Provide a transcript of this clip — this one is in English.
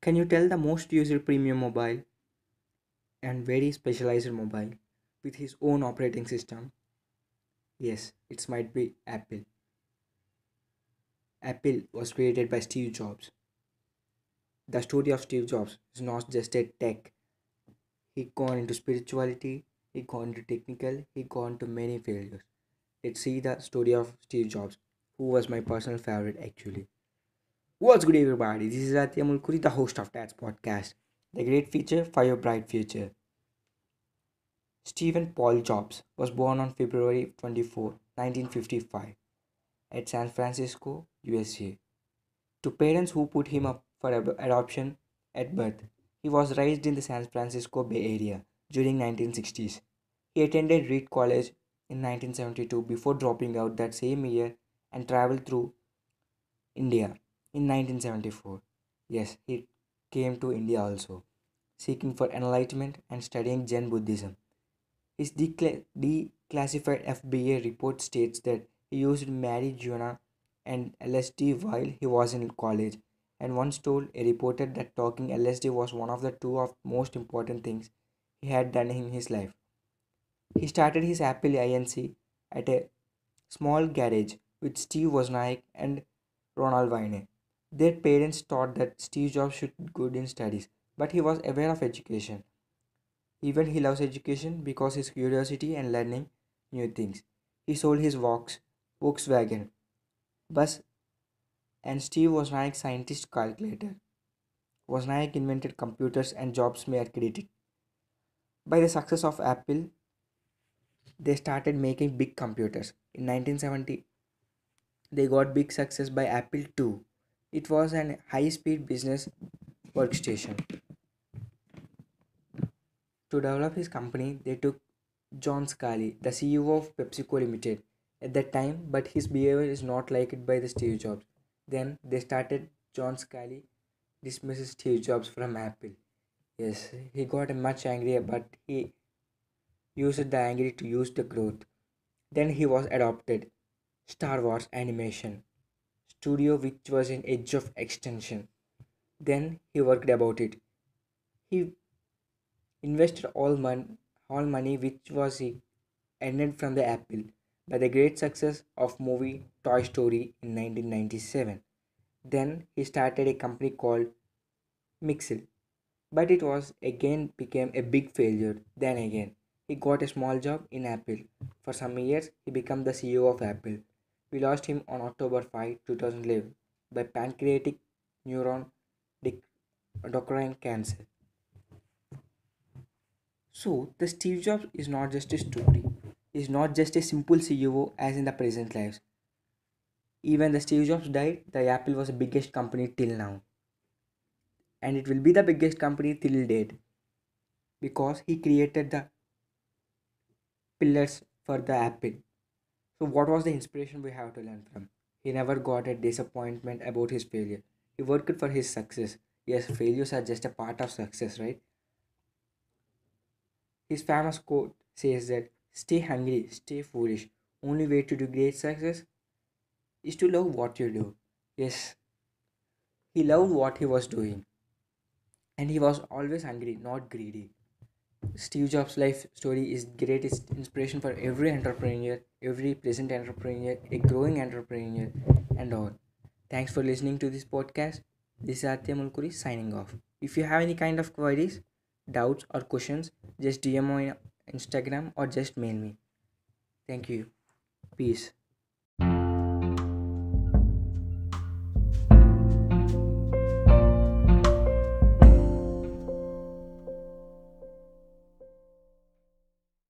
Can you tell the most used premium mobile and very specialized mobile with his own operating system? Yes, it might be Apple. Apple was created by Steve Jobs. The story of Steve Jobs is not just a tech. He gone into spirituality, he gone into technical, he gone to many failures. Let's see the story of Steve Jobs, who was my personal favorite actually. What's good everybody? This is Atya Mulkuri, the host of Dad's podcast. The great future for your bright future. Stephen Paul Jobs was born on February 24, 1955 at San Francisco, USA. To parents who put him up for adoption at birth, he was raised in the San Francisco Bay Area during 1960s. He attended Reed College in 1972 before dropping out that same year and traveled through India in 1974. Yes, he came to India also, seeking for enlightenment and studying Zen Buddhism. His decla- declassified FBI report states that he used marijuana and LSD while he was in college and once told a reporter that talking LSD was one of the two of most important things he had done in his life. He started his Apple Inc. at a small garage with Steve Wozniak and Ronald Wayne. Their parents thought that Steve Jobs should be good in studies, but he was aware of education. Even he loves education because his curiosity and learning new things. He sold his Vox, Volkswagen bus and Steve Wozniak scientist calculator. Wozniak invented computers and Jobs may credit. By the success of Apple, they started making big computers. In 1970, they got big success by Apple II. It was an high-speed business workstation. To develop his company, they took John Sculley, the CEO of PepsiCo Limited, at that time, but his behavior is not liked by the Steve Jobs. Then they started John Sculley dismisses Steve Jobs from Apple. Yes, he got much angry, but he used the anger to use the growth. Then he was adopted. Star Wars Animation Studio, which was in edge of extension. Then he worked about it. He invested all mon- all money which was he earned from the Apple by the great success of movie Toy Story in 1997. Then he started a company called Mixel, but it was again became a big failure. Then again, he got a small job in Apple. For some years, he became the CEO of Apple. We lost him on October 5, 2011 by pancreatic neuron dic- cancer. So, the Steve Jobs is not just a story. Is not just a simple CEO as in the present lives. Even the Steve Jobs died, the Apple was the biggest company till now. And it will be the biggest company till date. Because he created the pillars for the Apple. So what was the inspiration we have to learn from? He never got a disappointment about his failure. He worked for his success. Yes, failures are just a part of success, right? His famous quote says that stay hungry, stay foolish. Only way to do great success is to love what you do. Yes, he loved what he was doing. And he was always hungry, not greedy. Steve Jobs' life story is greatest inspiration for every entrepreneur, every present entrepreneur, a growing entrepreneur, and all. Thanks for listening to this podcast. This is Atya Mulkuri signing off. If you have any kind of queries, doubts, or questions, just DM on Instagram or just mail me. Thank you. Peace.